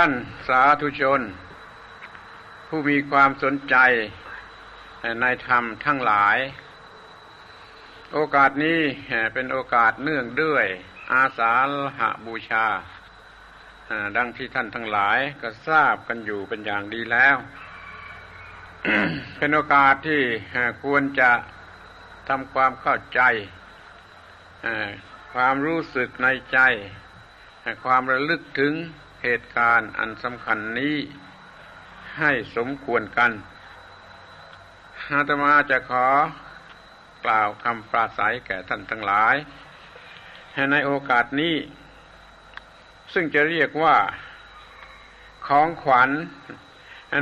ท่านสาธุชน ผู้มีความสนใจในธรรมทั้งหลาย โอกาสนี้เป็นโอกาสเนื่องด้วย อาสาลหบูชา ดังที่ท่านทั้งหลายก็ทราบกันอยู่เป็นอย่างดีแล้ว เป็นโอกาสที่ควรจะทำความเข้าใจ ความรู้สึกในใจ ความระลึกถึง เหตุการณ์อันสำคัญนี้ให้สมควรกันอาตมาจะขอกล่าวคำปราศัยแก่ท่านทั้งหลาย ในโอกาสนี้ ซึ่งจะเรียกว่าของขวัญ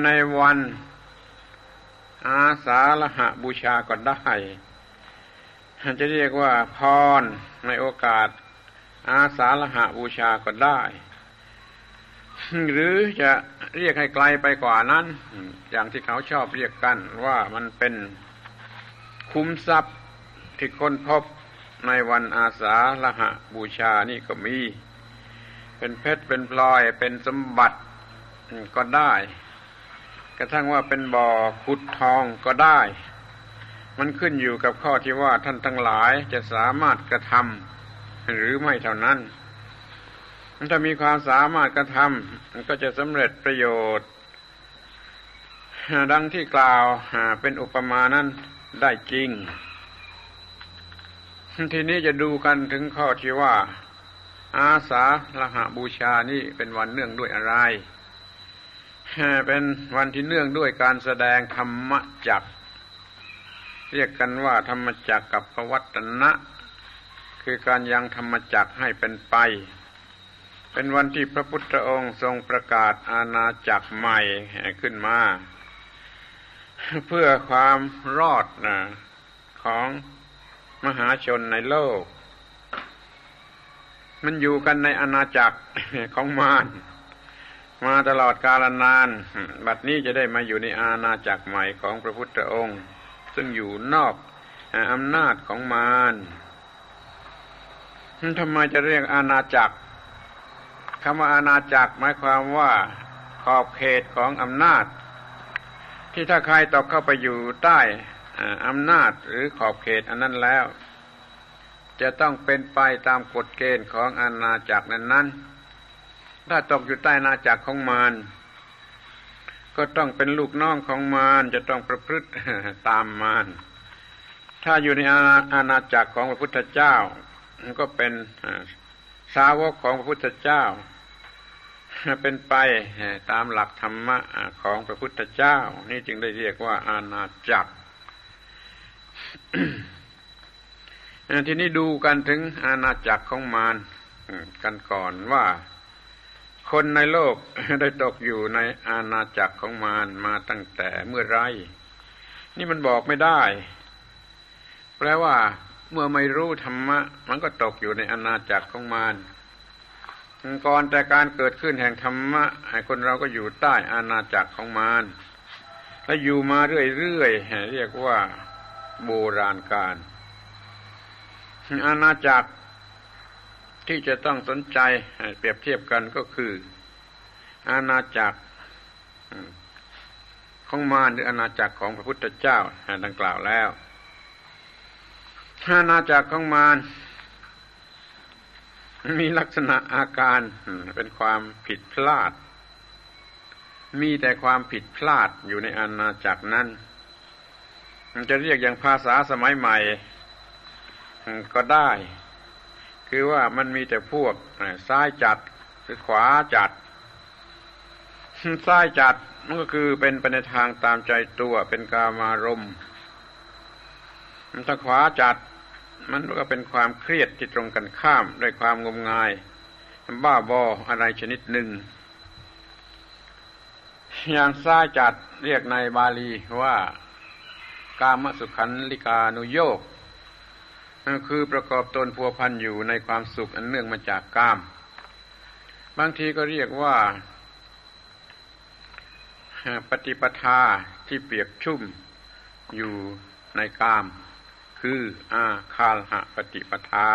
ในวันอาสาฬหะบูชาก็ได้จะเรียกว่าพรในโอกาสอาสาฬหะบูชาก็ได้ หรือจะเรียกให้ไกลไปกว่านั้น อย่างที่เขาชอบเรียกกันว่ามันเป็นคุ้มทรัพย์ที่คนพบในวันอาสาฬหะบูชานี่ก็มี เป็นเพชรเป็นพลอยเป็นสมบัติก็ได้ กระทั่งว่าเป็นบ่อขุดทองก็ได้ มันขึ้นอยู่กับข้อที่ว่าท่านทั้งหลายจะสามารถกระทำหรือไม่เท่านั้น ถ้ามีความสามารถกระทำมันก็จะสำเร็จประโยชน์ ดังที่กล่าวเป็นอุปมานั้นได้จริง ทีนี้จะดูกันถึงข้อที่ว่า อาสาละหะบูชานี่เป็นวันเนื่องด้วยอะไร เป็นวันที่เนื่องด้วยการแสดงธรรมจักเรียกกันว่าธรรมจักกับพวัตนะ คือการยังธรรมจักให้เป็นไป เป็นวันที่พระพุทธองค์ทรงประกาศอาณาจักรใหม่ขึ้นมา เพื่อความรอดนะของมหาชนในโลก มันอยู่กันในอาณาจักรของมารมาตลอดกาลนาน บัดนี้จะได้มาอยู่ในอาณาจักรใหม่ของพระพุทธองค์ ซึ่งอยู่นอกอำนาจของมารทำไมจะเรียกอาณาจักร คำว่าอาณาจักรหมายความว่าขอบเขตของอำนาจ ที่ถ้าใครตกเข้าไปอยู่ใต้อำนาจหรือขอบเขตอันนั้นแล้ว จะต้องเป็นไปตามกฎเกณฑ์ของอาณาจักรนั้นๆ ถ้าตกอยู่ใต้อนาจักรของมารก็ต้องเป็นลูกน้องของมารจะต้องประพฤติตามมารถ้าอยู่ในอาณาจักรของพระพุทธเจ้าก็เป็นสาวกของพระพุทธเจ้า เป็นไปตามหลักธรรมะของพระพุทธเจ้า นี่จึงได้เรียกว่าอาณาจักรทีนี้ดูกันถึงอาณาจักรของมารกันก่อนว่า คนในโลกได้ตกอยู่ในอาณาจักรของมารมาตั้งแต่เมื่อไร นี่มันบอกไม่ได้ แปลว่าเมื่อไม่รู้ธรรมะ มันก็ตกอยู่ในอาณาจักรของมาร ก่อนแต่การเกิดขึ้นแห่งธรรมะคนเราก็อยู่ใต้อาณาจักรของมารและอยู่มาเรื่อยๆเรียกว่าโบราณการอาณาจักรที่จะต้องสนใจเปรียบเทียบกันก็คือ อาณาจักรของมารหรืออาณาจักรของพระพุทธเจ้าดังกล่าวแล้วอาณาจักรของมาร มีลักษณะอาการเป็นความผิดพลาด มีแต่ความผิดพลาดอยู่ในอาณาจักรนั้นมันจะเรียกอย่างภาษาสมัยใหม่ก็ได้ คือว่ามันมีแต่พวกซ้ายจัดหรือขวาจัดซ้ายจัดมันก็คือเป็นไปในทางตามใจตัวเป็นกามารมณ์ถ้าขวาจัด มันก็เป็นความเครียดที่ตรงกันข้ามด้วยความงมงาย บ้าบออะไรชนิดหนึ่ง อย่างซาจัดเรียกในบาลีว่ากามสุขันลิกานุโยกคือประกอบตนพัวพันอยู่ในความสุขอันเนื่องมาจากกาม บางทีก็เรียกว่า ปฏิปทาที่เปียกชุ่มอยู่ในกาม คืออาคาลหะปฏิปทา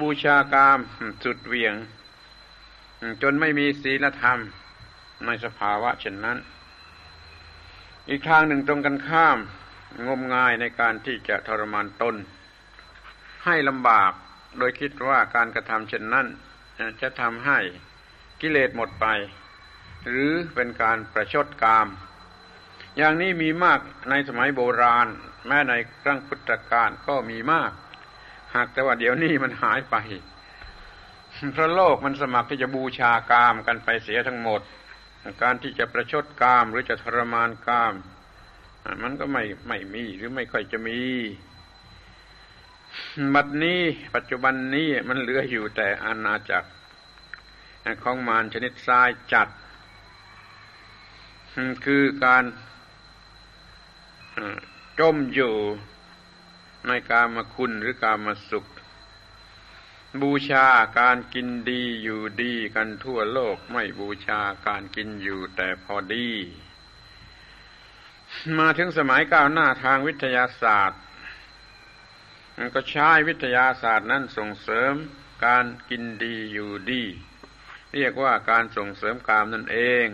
บูชากามสุดเวียง จนไม่มีศีลธรรมในสภาวะเช่นนั้น อีกทางหนึ่งตรงกันข้าม งมงายในการที่จะทรมานตน ให้ลำบากโดยคิดว่าการกระทำเช่นนั้น จะทำให้กิเลสหมดไป หรือเป็นการประชดกาม อย่างนี้มีมากในสมัยโบราณ แม้ในครั้งพุทธกาลก็มีมาก หากแต่ว่าเดี๋ยวนี้มันหายไปเพราะโลกมันสมัครที่จะบูชากามกันไปเสียทั้งหมด การที่จะประชดกามหรือจะทรมานกาม มันก็ไม่ไม่มีหรือไม่ค่อยจะมีบัดนี้ปัจจุบันนี้มันเหลืออยู่แต่อาณาจักรของมารชนิดทรายจัด คือการ จมอยู่ในกามคุณหรือกามสุข บูชาการกินดีอยู่ดีกันทั่วโลกไม่บูชาการกินอยู่แต่พอดี มาถึงสมัยก้าวหน้าทางวิทยาศาสตร์มันก็ใช้วิทยาศาสตร์นั้นส่งเสริมการกินดีอยู่ดี เรียกว่าการส่งเสริมกามนั่นเอง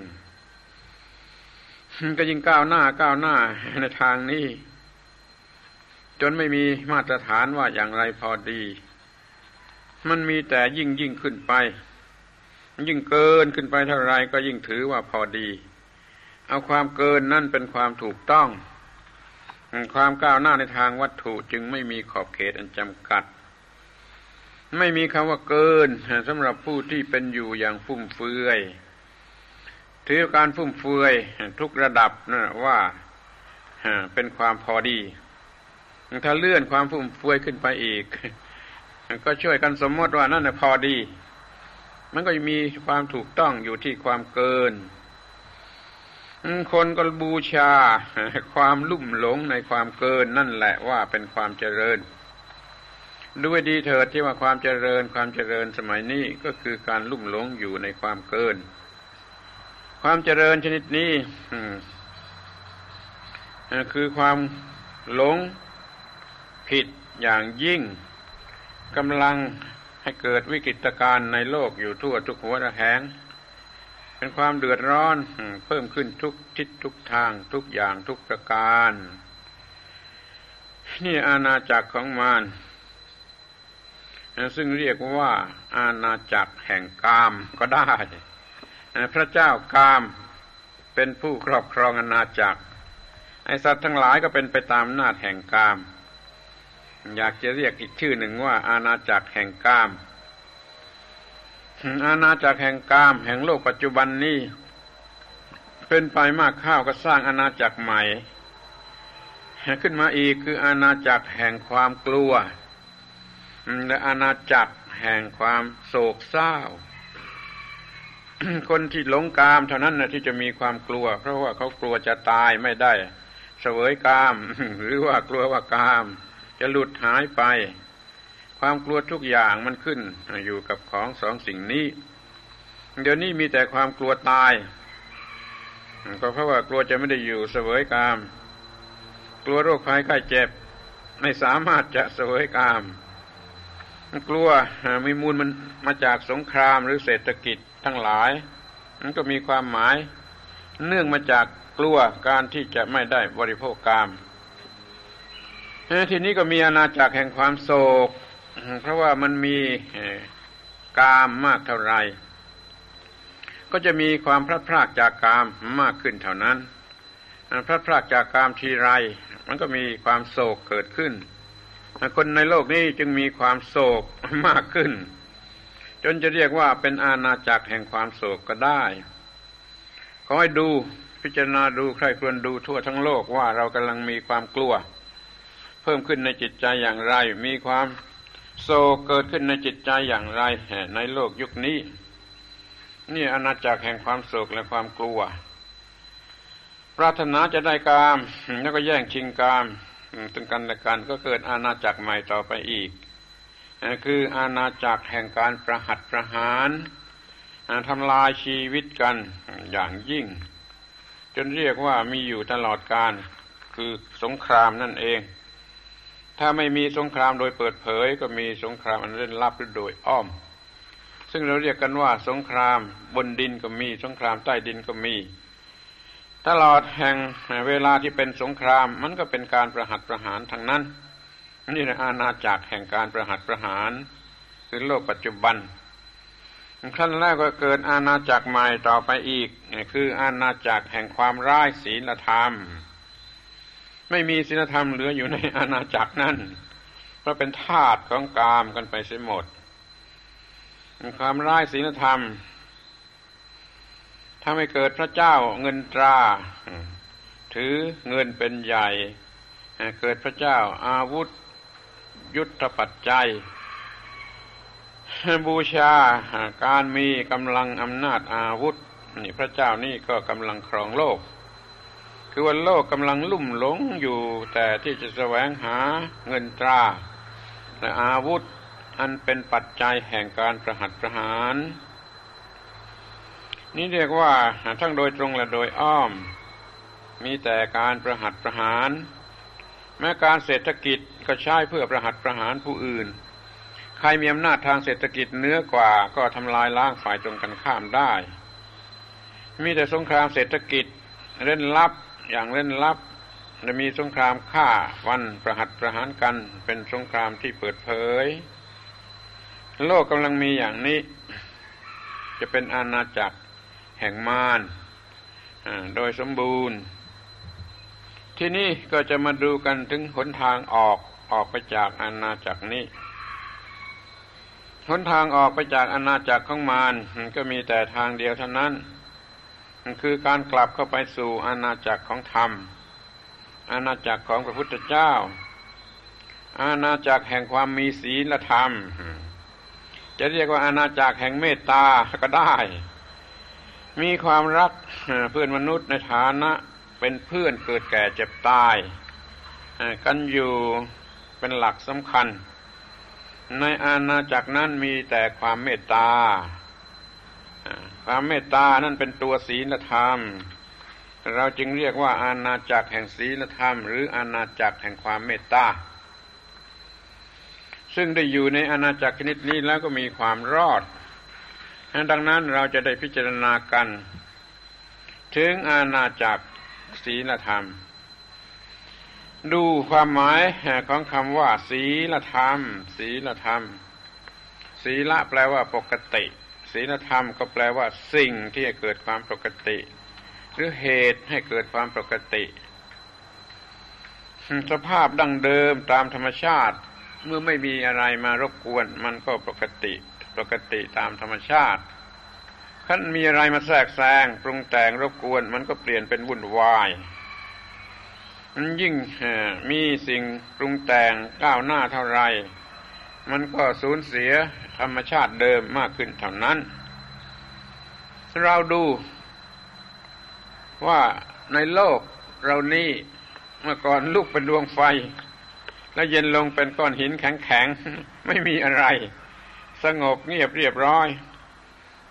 ก็ยิ่งก้าวหน้าก้าวหน้าในทางนี้ จนไม่มีมาตรฐานว่าอย่างไรพอดี มันมีแต่ยิ่งยิ่งขึ้นไป ยิ่งเกินขึ้นไปเท่าไรก็ยิ่งถือว่าพอดี เอาความเกินนั่นเป็นความถูกต้อง ความก้าวหน้าในทางวัตถุจึงไม่มีขอบเขตอันจำกัด ไม่มีคำว่าเกินสำหรับผู้ที่เป็นอยู่อย่างฟุ่มเฟือย ถือการฟุ่มเฟือยทุกระดับนะว่าเป็นความพอดี ถ้าเลื่อนความฟุ่มเฟือยขึ้นไปอีก ก็ช่วยกันสมมติว่านั่นพอดี มันก็มีความถูกต้องอยู่ที่ความเกิน คนก็บูชาความลุ่มหลงในความเกินนั่นแหละว่าเป็นความเจริญด้วยดีเถิดที่ว่าความเจริญความเจริญสมัยนี้ก็คือการลุ่มหลงอยู่ในความเกิน ความเจริญชนิดนี้คือความหลงผิดอย่างยิ่งกำลังให้เกิดวิกฤตการณ์ในโลกอยู่ทั่วทุกหัวระแหง เป็นความเดือดร้อนเพิ่มขึ้นทุกทิศทุกทางทุกอย่างทุกประการ นี่อาณาจักรของมารซึ่งเรียกว่าอาณาจักรแห่งกามก็ได้ พระเจ้ากามเป็นผู้ครอบครองอาณาจักร ไอสัตว์ทั้งหลายก็เป็นไปตามนาจแห่งกาม อยากจะเรียกอีกชื่อหนึ่งว่า อาณาจักรแห่งกาม อาณาจักรแห่งกาม แห่งโลกปัจจุบันนี้ เป็นไปมากข้าวก็สร้างอาณาจักรใหม่ขึ้นมาอีกคืออาณาจักรแห่งความกลัวและอาณาจักรแห่งความโศกเศร้า คนที่หลงกามเท่านั้นนะที่จะมีความกลัว เพราะว่าเขากลัวจะตายไม่ได้ เสวยกาม หรือว่ากลัวว่ากาม จะหลุดหายไป ความกลัวทุกอย่างมันขึ้น อยู่กับของสองสิ่งนี้ เดี๋ยวนี้มีแต่ความกลัวตายก็เพราะว่ากลัวจะไม่ได้อยู่เสวยกาม กลัวโรคภัยไข้เจ็บ ไม่สามารถจะเสวยกาม กลัวมีมูลมันมาจากสงครามหรือเศรษฐกิจ ทั้งหลายมันก็มีความหมาย เนื่องมาจากกลัวการที่จะไม่ได้บริโภคกามทีนี้ก็มีอาณาจักรแห่งความโศก เพราะว่ามันมีกามมากเท่าไหร่ก็จะมีความพลัดพรากจากกามมากขึ้นเท่านั้นพลัดพรากจากกามทีไร มันก็มีความโศกเกิดขึ้นคนในโลกนี้จึงมีความโศกมากขึ้น จนจะเรียกว่าเป็นอาณาจักรแห่งความโศกก็ได้ขอให้ดูพิจารณาดูใครควรดูทั่วทั้งโลกว่าเรากำลังมีความกลัว เพิ่มขึ้นในจิตใจอย่างไร มีความโศกเกิดขึ้นในจิตใจอย่างไรในโลกยุคนี้ นี่อาณาจักรแห่งความโศกและความกลัว ปรารถนาจะได้กามแล้วก็แย่งชิงกามตึงกันและกันก็เกิดอาณาจักรใหม่ต่อไปอีก คืออาณาจักรแห่งการประหัตประหารทำลายชีวิตกันอย่างยิ่ง จนเรียกว่ามีอยู่ตลอดการคือสงครามนั่นเอง ถ้าไม่มีสงครามโดยเปิดเผย ก็มีสงครามอันเล่นลับหรือโดยอ้อม ซึ่งเราเรียกกันว่าสงครามบนดินก็มีสงครามใต้ดินก็มี ตลอดแห่งเวลาที่เป็นสงครามมันก็เป็นการประหัตประหารทั้งนั้น นี่นะอาณาจักรแห่งการประหัตประหาร คือโลกปัจจุบันขั้นแรกก็เกิดอาณาจักรใหม่ต่อไปอีก คืออาณาจักรแห่งความร้ายศีลธรรม ไม่มีศีลธรรมเหลืออยู่ในอาณาจักรนั้นเพราะเป็นทาสของกามกันไปเสียหมด ความร้ายศีลธรรมถ้าไม่เกิดพระเจ้าเงินตรา ถือเงินเป็นใหญ่ เกิดพระเจ้าอาวุธ ยุทธปัจจัย บูชาการมีกำลังอำนาจอาวุธนี่พระเจ้านี่ก็กำลังครองโลก คือว่าโลกกำลังลุ่มหลงอยู่แต่ที่จะแสวงหาเงินตราและอาวุธอันเป็นปัจจัยแห่งการประหัตประหาร นี่เรียกว่าทั้งโดยตรงและโดยอ้อม มีแต่การประหัตประหาร แม้การเศรษฐกิจ ก็ใช้เพื่อประหัตประหารผู้อื่น ใครมีอำนาจทางเศรษฐกิจเนื้อกว่าก็ทำลายล้างฝ่ายตรงกันข้ามได้ มีแต่สงครามเศรษฐกิจเล่นลับอย่างเล่นลับจะมีสงครามฆ่าวันประหัตประหารกันเป็นสงครามที่เปิดเผย โลกกำลังมีอย่างนี้ จะเป็นอาณาจักรแห่งมารโดยสมบูรณ์ ที่นี่ก็จะมาดูกันถึงหนทางออก ออกไปจากอาณาจักรนี้หนทางออกไปจากอาณาจักรของมารก็มีแต่ทางเดียวเท่านั้นคือการกลับเข้าไปสู่อาณาจักรของธรรม อาณาจักรของพระพุทธเจ้า อาณาจักรแห่งความมีศีลธรรม จะเรียกว่าอาณาจักรแห่งเมตตาก็ได้ มีความรักเพื่อนมนุษย์ในฐานะเป็นเพื่อนเกิดแก่เจ็บตาย กันอยู่ เป็นหลักสำคัญ ในอาณาจักรนั้นมีแต่ความเมตตา ความเมตตานั่นเป็นตัวศีลธรรม เราจึงเรียกว่าอาณาจักรแห่งศีลธรรม หรืออาณาจักรแห่งความเมตตา ซึ่งได้อยู่ในอาณาจักรชนิดนี้แล้วก็มีความรอด ดังนั้นเราจะได้พิจารณากัน ถึงอาณาจักรศีลธรรม ดูความหมายของคำว่า ศีลธรรม ศีลธรรม ศีละแปลว่าปกติ ศีลธรรมก็แปลว่า สิ่งที่ให้เกิดความปกติ หรือเหตุให้เกิดความปกติ สภาพดั้งเดิมตามธรรมชาติ เมื่อไม่มีอะไรมารบกวน มันก็ปกติ ปกติตามธรรมชาติขั้นมีอะไรมาแทรกแซงปรุงแต่งรบกวน มันก็เปลี่ยนเป็นวุ่นวาย ยิ่งมีสิ่งปรุงแต่งก้าวหน้าเท่าไร มันก็สูญเสียธรรมชาติเดิมมากขึ้นเท่านั้น เราดูว่าในโลกเรานี้เมื่อก่อนลุกเป็นดวงไฟ แล้วเย็นลงเป็นก้อนหินแข็งๆ ไม่มีอะไร สงบเงียบเรียบร้อย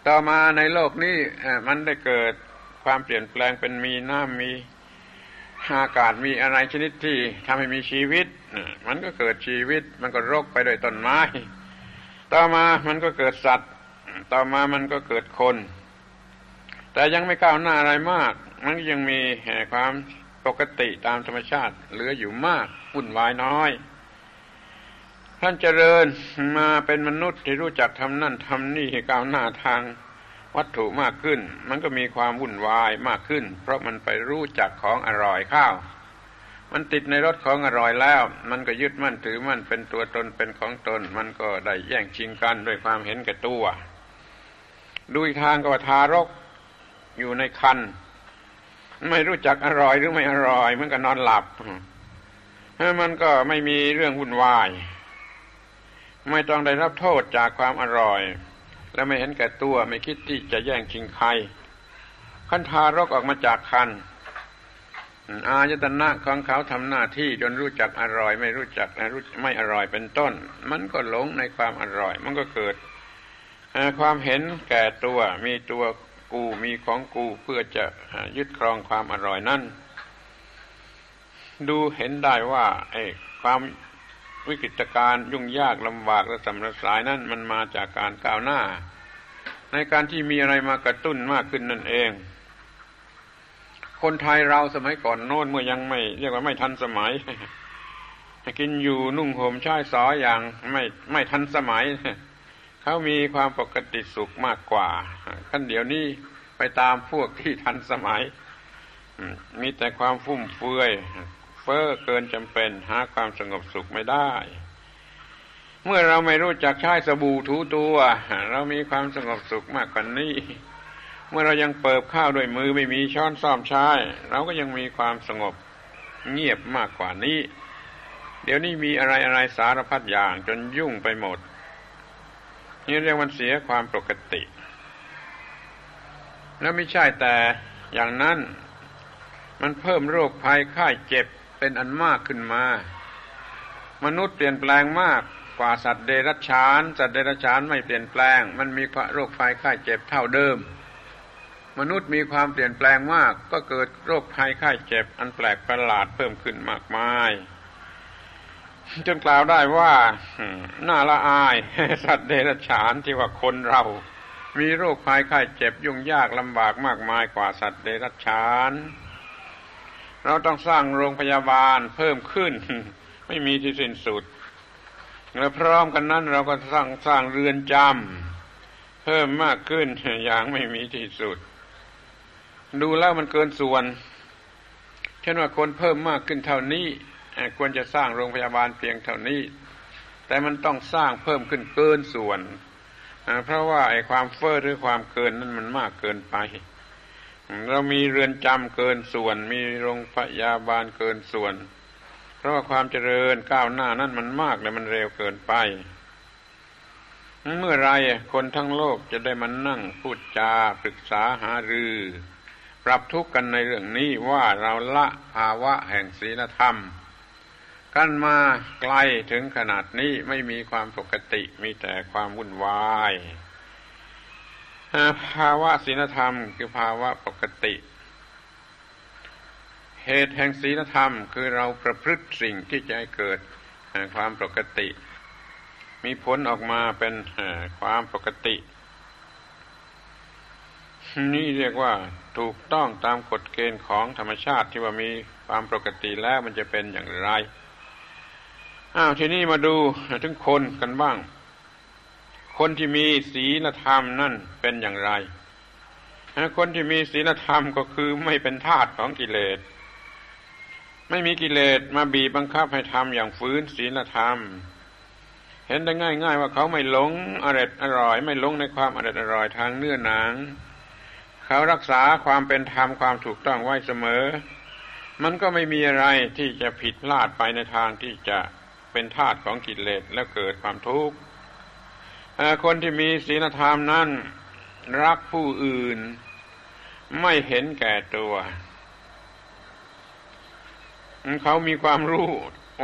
ต่อมาในโลกนี้มันได้เกิดความเปลี่ยนแปลงเป็นมีน้ำมี อากาศมีอะไรชนิดที่ทำให้มีชีวิต มันก็เกิดชีวิต มันก็รกไปด้วยต้นไม้ ต่อมามันก็เกิดสัตว์ ต่อมามันก็เกิดคน แต่ยังไม่ก้าวหน้าอะไรมาก มันยังมีแห่ความปกติตามธรรมชาติเหลืออยู่มากวุ่นวายน้อย ท่านเจริญมาเป็นมนุษย์ที่รู้จักทำนั่นทำนี่ก้าวหน้าทาง วัตถุมากขึ้น มันก็มีความวุ่นวายมากขึ้น เพราะมันไปรู้จักของอร่อยข้าว มันติดในรสของอร่อยแล้ว มันก็ยึดมั่นถือมั่นเป็นตัวตนเป็นของตน มันก็ได้แย่งชิงกันด้วยความเห็นแก่ตัวดูอีกทางก็ว่าทารกอยู่ในคันไม่รู้จักอร่อยหรือไม่อร่อย มันก็นอนหลับมันก็ไม่มีเรื่องวุ่นวาย ไม่ต้องได้รับโทษจากความอร่อย และไม่เห็นแก่ตัวไม่คิดที่จะแย่งชิงใครขันทารกออกมาจากคันอายตนะของเขาทำหน้าที่จนรู้จักอร่อย ไม่รู้จักรู้ไม่อร่อยเป็นต้น มันก็หลงในความอร่อย มันก็เกิดความเห็นแก่ตัวมีตัวกูมีของกูเพื่อจะยึดครองความอร่อยนั่นดูเห็นได้ว่าไอ้ความ วิกฤตการยุ่งยากลำบากและสำรสายนั้นมันมาจากการก้าวหน้า ในการที่มีอะไรมากระตุ้นมากขึ้นนั่นเอง คนไทยเราสมัยก่อนโน้นเมื่อยังไม่ เรียกว่าไม่ทันสมัย กินอยู่นุ่งห่มใชายสออย่างไม่ไม่ทันสมัยเขามีความปกติสุขมากกว่าขั้นเดี๋ยวนี้ไปตามพวกที่ทันสมัยมีแต่ความฟุ่มเฟือย เฟ้อเกินจำเป็นหาความสงบสุขไม่ได้ เมื่อเราไม่รู้จักใช้สบู่ถูตัว เรามีความสงบสุขมากกว่านี้ เมื่อเรายังเปิบข้าวด้วยมือไม่มีช้อนซ่อมใช้เราก็ยังมีความสงบเงียบมากกว่านี้ เดี๋ยวนี้มีอะไรอะไรสารพัดอย่างจนยุ่งไปหมด นี่เรียกมันเสียความปกติ แล้วไม่ใช่แต่อย่างนั้น มันเพิ่มโรคภัยไข้เจ็บ เป็นอันมากขึ้นมา มนุษย์เปลี่ยนแปลงมากกว่าสัตว์เดรัจฉาน สัตว์เดรัจฉานไม่เปลี่ยนแปลง มันมีโรคภัยไข้เจ็บเท่าเดิม มนุษย์มีความเปลี่ยนแปลงมาก ก็เกิดโรคภัยไข้เจ็บ อันแปลกประหลาดเพิ่มขึ้นมากมาย จนกล่าวได้ว่าน่าละอาย สัตว์เดรัจฉานที่ว่าคนเรา มีโรคภัยไข้เจ็บยุ่งยากลำบากมากมายกว่าสัตว์เดรัจฉาน เราต้องสร้างโรงพยาบาลเพิ่มขึ้น ไม่มีที่สิ้นสุดและพร้อมกันนั้นเราก็สร้างสร้างเรือนจำเพิ่มมากขึ้นอย่างไม่มีที่สุด ดูแล้วมันเกินส่วนเช่นว่าคนเพิ่มมากขึ้นเท่านี้ควรจะสร้างโรงพยาบาลเพียงเท่านี้ แต่มันต้องสร้างเพิ่มขึ้นเกินส่วน เพราะว่าไอ้ความเฟ้อหรือความเกินนั้นมันมากเกินไป เรามีเรือนจำเกินส่วน มีโรงพยาบาลเกินส่วน เพราะว่าความเจริญก้าวหน้านั้นมันมากและมันเร็วเกินไป เมื่อไรคนทั้งโลกจะได้มานั่งพูดจาปรึกษาหารือ ปรับทุกข์กันในเรื่องนี้ว่าเราละภาวะแห่งศีลธรรม กันมาไกลถึงขนาดนี้ไม่มีความปกติมีแต่ความวุ่นวาย ภาวะศีลธรรม คือภาวะปกติ เหตุแห่งศีลธรรม คือเราประพฤติสิ่งที่จะให้เกิดความปกติ มีผลออกมาเป็นความปกติ นี่เรียกว่าถูกต้องตามกฎเกณฑ์ของธรรมชาติที่ว่ามีความปกติแล้วมันจะเป็นอย่างไรอ้าวทีนี้มาดูถึงคนกันบ้าง คนที่มีศีลธรรมนั่นเป็นอย่างไร คนที่มีศีลธรรมก็คือไม่เป็นทาสของกิเลส ไม่มีกิเลสมาบีบบังคับให้ทำอย่างฝืนศีลธรรม เห็นได้ง่าย ๆ ว่าเขาไม่หลงอร่อยอร่อย ไม่หลงในความอร่อยอร่อยทางเนื้อหนัง เขารักษาความเป็นธรรมความถูกต้องไว้เสมอ มันก็ไม่มีอะไรที่จะผิดพลาดไปในทางที่จะเป็นธาตุของกิเลสแล้วเกิดความทุกข์ คนที่มีศีลธรรมนั้น รักผู้อื่น ไม่เห็นแก่ตัว เขามีความรู้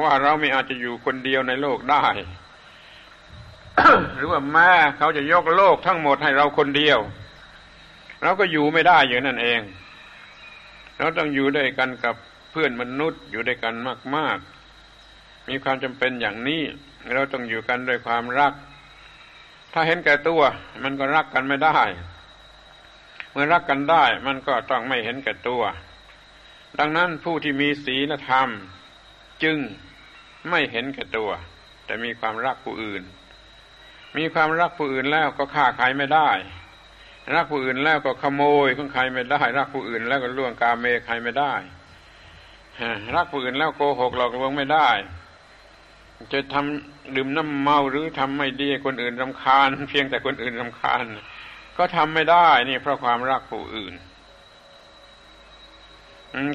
ว่าเราไม่อาจจะอยู่คนเดียวในโลกได้ หรือว่าแม่เขาจะยกโลกทั้งหมดให้เราคนเดียว เราก็อยู่ไม่ได้อย่างนั่นเอง เราต้องอยู่ด้วยกันกับเพื่อนมนุษย์อยู่ด้วยกันมาก ๆ มีความจำเป็นอย่างนี้ เราต้องอยู่กันด้วยความรัก ถ้าเห็นแก่ตัว มันก็รักกันไม่ได้ เมื่อรักกันได้ มันก็ต้องไม่เห็นแก่ตัว ดังนั้นผู้ที่มีศีลธรรม จึงไม่เห็นแก่ตัว แต่มีความรักผู้อื่น มีความรักผู้อื่นแล้วก็ฆ่าใครไม่ได้ รักผู้อื่นแล้วก็ขโมยของใครไม่ได้ รักผู้อื่นแล้วก็ล่วงกาเมใครไม่ได้รักผู้อื่นแล้วโกหกหลอกลวงไม่ได้ จะทำดื่มน้ำเมาหรือทำไม่ดีคนอื่นรำคาญ เพียงแต่คนอื่นรำคาญ ก็ทำไม่ได้นี่เพราะความรักผู้อื่น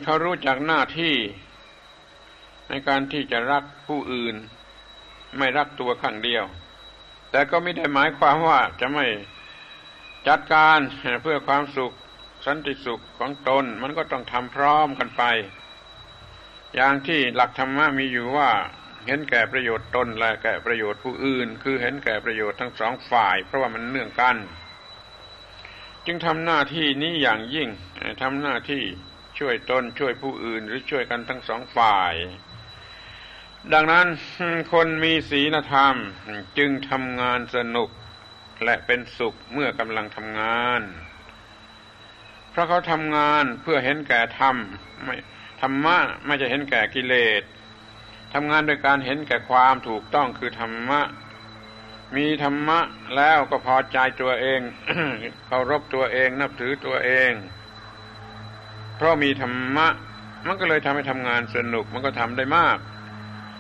เขารู้จักหน้าที่ในการที่จะรักผู้อื่น ไม่รักตัวข้างเดียว แต่ก็ไม่ได้หมายความว่าจะไม่จัดการเพื่อความสุขสันติสุขของตนมันก็ต้องทำพร้อมกันไป อย่างที่หลักธรรมะมีอยู่ว่า เห็นแก่ประโยชน์ตนและแก่ประโยชน์ผู้อื่น คือเห็นแก่ประโยชน์ทั้งสองฝ่าย เพราะว่ามันเนื่องกัน จึงทำหน้าที่นี้อย่างยิ่งทำหน้าที่ช่วยตนช่วยผู้อื่นหรือช่วยกันทั้งสองฝ่าย ดังนั้นคนมีศีลธรรมจึงทำงานสนุกและเป็นสุขเมื่อกำลังทำงาน เพราะเขาทำงานเพื่อเห็นแก่ธรรมไม่ธรรมะไม่จะเห็นแก่กิเลส ทำงานโดยการเห็นแก่ความถูกต้องคือธรรมะ มีธรรมะแล้วก็พอใจตัวเองเคารพตัวเองนับถือตัวเอง เพราะมีธรรมะ มันก็เลยทำให้ทำงานสนุกมันก็ทำได้มาก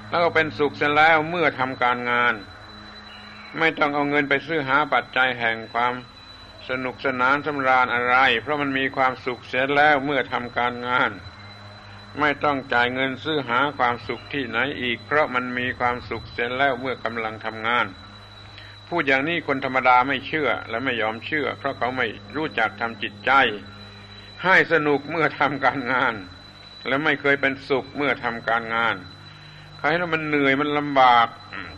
แล้วก็เป็นสุขเสร็จแล้วเมื่อทำการงาน ไม่ต้องเอาเงินไปซื้อหาปัจจัยแห่งความสนุกสนานสำราญอะไร เพราะมันมีความสุขเสร็จแล้วเมื่อทำการงาน ไม่ต้องจ่ายเงินซื้อหาความสุขที่ไหนอีก เพราะมันมีความสุขเสร็จแล้วเมื่อกำลังทำงาน พูดอย่างนี้คนธรรมดาไม่เชื่อและไม่ยอมเชื่อ เพราะเขาไม่รู้จักทำจิตใจ ให้สนุกเมื่อทำการงาน และไม่เคยเป็นสุขเมื่อทำการงานใครแล้วมันเหนื่อยมันลำบาก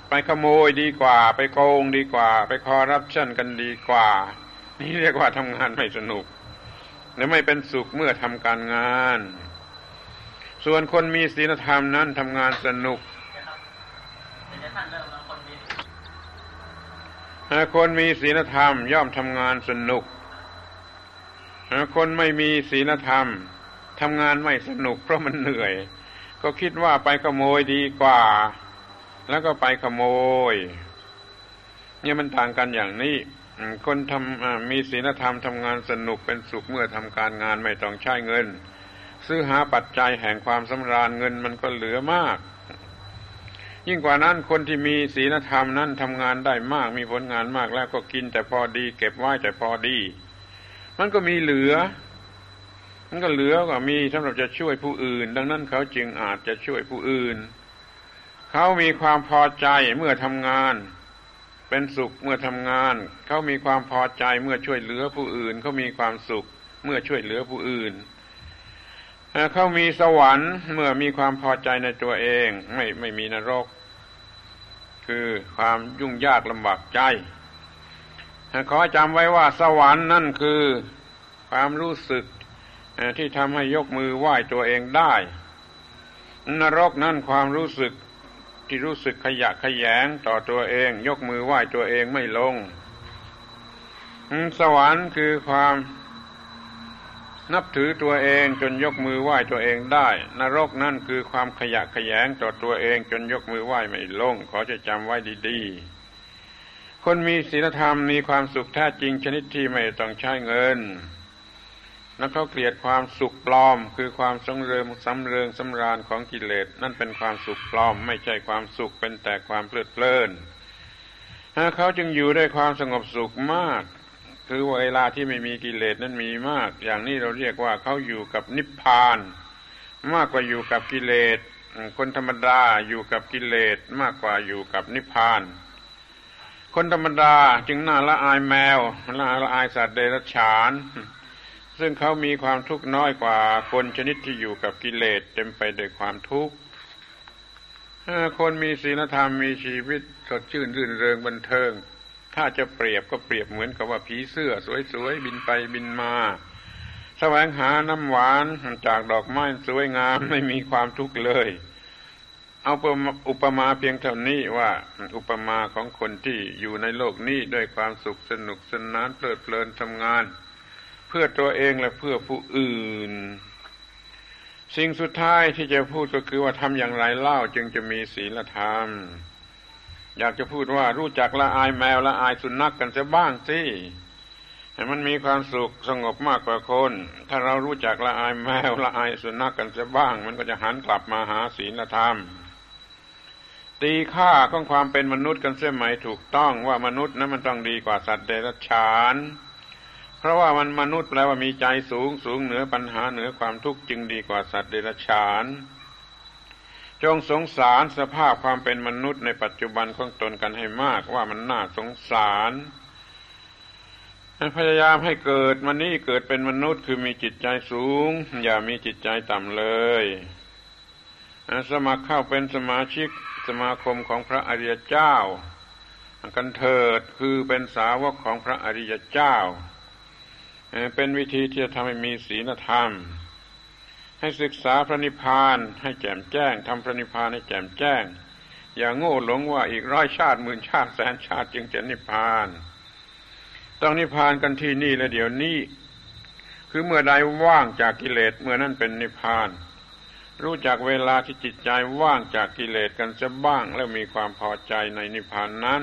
ไปขโมยดีกว่า ไปโกงดีกว่า ไปคอรับชั่นกันดีกว่า นี่เรียกว่าทำงานไม่สนุก และไม่เป็นสุขเมื่อทำการงาน ส่วนคนมีศีลธรรมนั้นทำงานสนุก คนมีศีลธรรมย่อมทำงานสนุก คนไม่มีศีลธรรมทำงานไม่สนุกเพราะมันเหนื่อย ก็คิดว่าไปขโมยดีกว่า แล้วก็ไปขโมย เนี่ยมันต่างกันอย่างนี้ คนทำมีศีลธรรมทำงานสนุกเป็นสุขเมื่อทำการงานไม่ต้องใช้เงิน ซื้อหาปัจจัยแห่งความสำราญเงินมันก็เหลือมาก ยิ่งกว่านั้นคนที่มีศีลธรรมนั้นทำงานได้มากมีผลงานมากแล้วก็กินแต่พอดี เก็บไว้แต่พอดี มันก็มีเหลือ มันก็เหลือก็มีสำหรับจะช่วยผู้อื่น ดังนั้นเขาจึงอาจจะช่วยผู้อื่น เขามีความพอใจเมื่อทำงานเป็นสุขเมื่อทำงาน เขามีความพอใจเมื่อช่วยเหลือผู้อื่น เขามีความสุขเมื่อช่วยเหลือผู้อื่น เขามีสวรรค์เมื่อมีความพอใจในตัวเอง ไม่ไม่มีนรก คือความยุ่งยากลำบากใจขอจำไว้ว่าสวรรค์นั่นคือความรู้สึกที่ทำให้ยกมือไหว้ตัวเองได้ นรกนั่นความรู้สึกที่รู้สึกขยะขยงต่อตัวเอง ยกมือไหว้ตัวเองไม่ลง สวรรค์คือความ นับถือตัวเองจนยกมือไหว้ตัวเองได้ นรกนั่นคือความขยะขยงต่อตัวเองจนยกมือไหว้ไม่ลงขอจะจำไว้ดีๆ คนมีศีลธรรมมีความสุขแท้จริงชนิดที่ไม่ต้องใช้เงินแล้วเขาเกลียดความสุขปลอม คือความสงเริงสำเริงสำราญของกิเลสนั่นเป็นความสุขปลอม ไม่ใช่ความสุขเป็นแต่ความเพลิดเพลินเขาจึงอยู่ด้วยความสงบสุขมาก คือเวลาที่ไม่มีกิเลสนั้นมีมาก อย่างนี้เราเรียกว่าเขาอยู่กับนิพพาน มากกว่าอยู่กับกิเลส คนธรรมดาอยู่กับกิเลสมากกว่าอยู่กับนิพพาน คนธรรมดาจึงน่าละอายแมวน่าละอายสัตว์เดรัจฉาน ซึ่งเขามีความทุกข์น้อยกว่าคนชนิดที่อยู่กับกิเลสเต็มไปด้วยความทุกข์คนมีศีลธรรมมีชีวิตสดชื่นรื่นเริงบันเทิง ถ้าจะเปรียบก็เปรียบเหมือนกับว่าผีเสื้อสวยๆบินไปบินมาแสวงหาน้ำหวานจากดอกไม้สวยงามไม่มีความทุกข์เลย เอาอุปมาเพียงเท่านี้ว่าอุปมาของคนที่อยู่ในโลกนี้ด้วยความสุขสนุกสนานเพลิดเพลินทำงาน เพื่อตัวเองและเพื่อผู้อื่น สิ่งสุดท้ายที่จะพูดก็คือว่าทำอย่างไรเล่าจึงจะมีศีลธรรม อยากจะพูดว่ารู้จักละอายแมวละอายสุนัขกกันเสียบ้างสิให้มันมีความสุขสงบมากกว่าคน ถ้าเรารู้จักละอายแมวละอายสุนัขกกันเสียบ้าง มันก็จะหันกลับมาหาศีลธรรม ตีค่าของความเป็นมนุษย์กันเสียไหมถูกต้องว่ามนุษย์นั้นมันต้องดีกว่าสัตว์เดรัจฉาน เพราะว่ามันมนุษย์แปลว่ามีใจสูงสูงเหนือปัญหาเหนือความทุกข์จึงดีกว่าสัตว์เดรัจฉาน จงสงสารสภาพความเป็นมนุษย์ในปัจจุบันของตนกันให้มากว่ามันน่าสงสารพยายามให้เกิดมันนี่เกิดเป็นมนุษย์คือมีจิตใจสูง อย่ามีจิตใจต่ำเลยสมัครเข้าเป็นสมาชิกสมาคมของพระอริยเจ้า กันเถิดคือเป็นสาวกของพระอริยเจ้า เป็นวิธีที่จะทำให้มีศีลธรรม ให้ศึกษาพระนิพพานให้แจ่มแจ้งทำพระนิพพานให้แจ่มแจ้ง อย่าโง่หลงว่าอีกร้อยชาติหมื่นชาติแสนชาติจึงจะนิพพาน ต้องนิพพานกันที่นี่และเดี๋ยวนี้ คือเมื่อใดว่างจากกิเลสเมื่อนั้นเป็นนิพพาน รู้จักเวลาที่จิตใจว่างจากกิเลสกันจะบ้าง แล้วมีความพอใจในนิพพานนั้น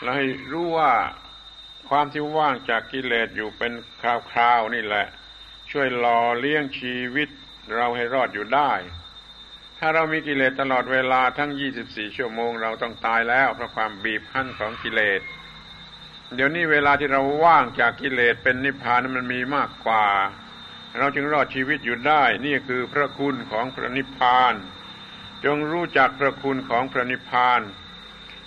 แล้วให้รู้ว่าความที่ว่างจากกิเลสอยู่เป็นคราวๆนี่แหละ ช่วยหล่อเลี้ยงชีวิตเราให้รอดอยู่ได้ ถ้าเรามีกิเลสตลอดเวลาทั้ง 24 ชั่วโมงเราต้องตายแล้วเพราะความบีบคั้นของกิเลส เดี๋ยวนี้เวลาที่เราว่างจากกิเลสเป็นนิพพานมันมีมากกว่า เราจึงรอดชีวิตอยู่ได้ นี่คือพระคุณของพระนิพพาน จงรู้จักพระคุณของพระนิพพาน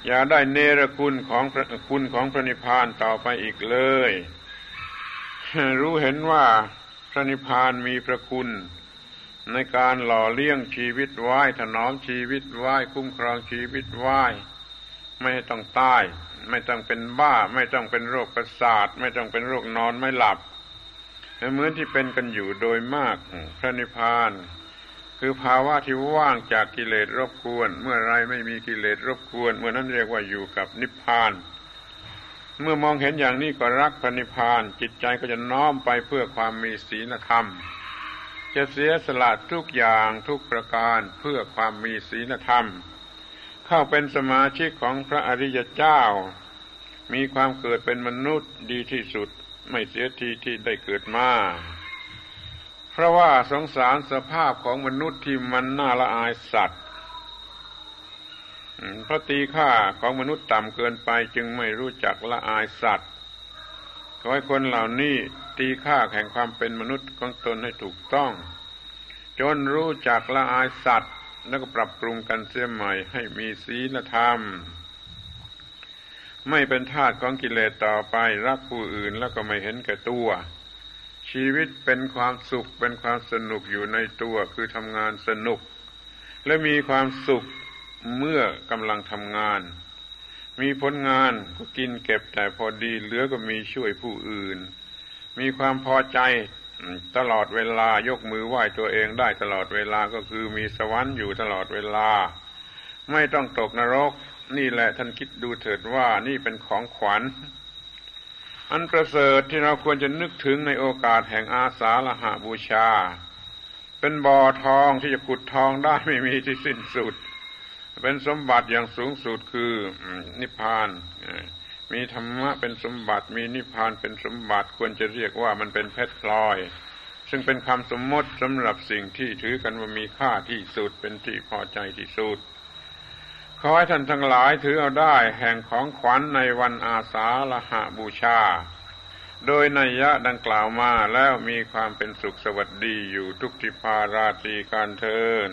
อย่าได้เนรคุณของพระคุณของพระนิพพานต่อไปอีกเลย รู้เห็นว่า พระนิพพานมีพระคุณ ในการหล่อเลี้ยงชีวิตไว้ถนอมชีวิตไว้คุ้มครองชีวิตไว้ไม่ต้องตาย ไม่ต้องเป็นบ้า ไม่ต้องเป็นโรคประสาท ไม่ต้องเป็นโรคนอนไม่หลับเหมือนที่เป็นกันอยู่โดยมากพระนิพพาน คือภาวะที่ว่างจากกิเลสรบกวน เมื่อไรไม่มีกิเลสรบกวน เมื่อนั้นเรียกว่าอยู่กับนิพพาน เมื่อมองเห็นอย่างนี้ก็รักพระนิพพาน จิตใจก็จะน้อมไปเพื่อความมีศีลธรรม จะเสียสละทุกอย่างทุกประการเพื่อความมีศีลธรรม เข้าเป็นสมาชิกของพระอริยเจ้า มีความเกิดเป็นมนุษย์ดีที่สุดไม่เสียทีที่ได้เกิดมาเพราะว่าสงสารสภาพของมนุษย์ที่มันน่าละอายสัตว์ เพราะตีค่าของมนุษย์ต่ำเกินไปจึงไม่รู้จักละอายสัตว์ขอให้คนเหล่านี้ตีค่าแห่งความเป็นมนุษย์ของตนให้ถูกต้อง จนรู้จักละอายสัตว์ แล้วก็ปรับปรุงกันเสียใหม่ให้มีศีลธรรม ไม่เป็นทาสของกิเลสต่อไปรักผู้อื่นแล้วก็ไม่เห็นแก่ตัว ชีวิตเป็นความสุขเป็นความสนุกอยู่ในตัวคือทำงานสนุก และมีความสุข เมื่อกำลังทำงาน มีผลงานก็กินเก็บแต่พอดีเหลือก็มีช่วยผู้อื่น มีความพอใจตลอดเวลายกมือไหว้ตัวเองได้ตลอดเวลาก็คือมีสวรรค์อยู่ตลอดเวลา ไม่ต้องตกนรก นี่แหละท่านคิดดูเถิดว่านี่เป็นของขวัญ อันประเสริฐที่เราควรจะนึกถึงในโอกาสแห่งอาสาฬหาบูชา เป็นบ่อทองที่จะขุดทองได้ไม่มีที่สิ้นสุด เป็นสมบัติอย่างสูงสุดคือนิพพาน มีธรรมะเป็นสมบัติ มีนิพพานเป็นสมบัติควรจะเรียกว่ามันเป็นเพชรพลอย ซึ่งเป็นคำสมมติสำหรับสิ่งที่ถือกันว่ามีค่าที่สุดเป็นที่พอใจที่สุดขอให้ท่านทั้งหลายถือเอาได้แห่งของขวัญในวันอาสาฬหาบูชา โดยนัยยะดังกล่าวมาแล้วมีความเป็นสุขสวัสดีอยู่ทุกทิพาราตรีการเทิน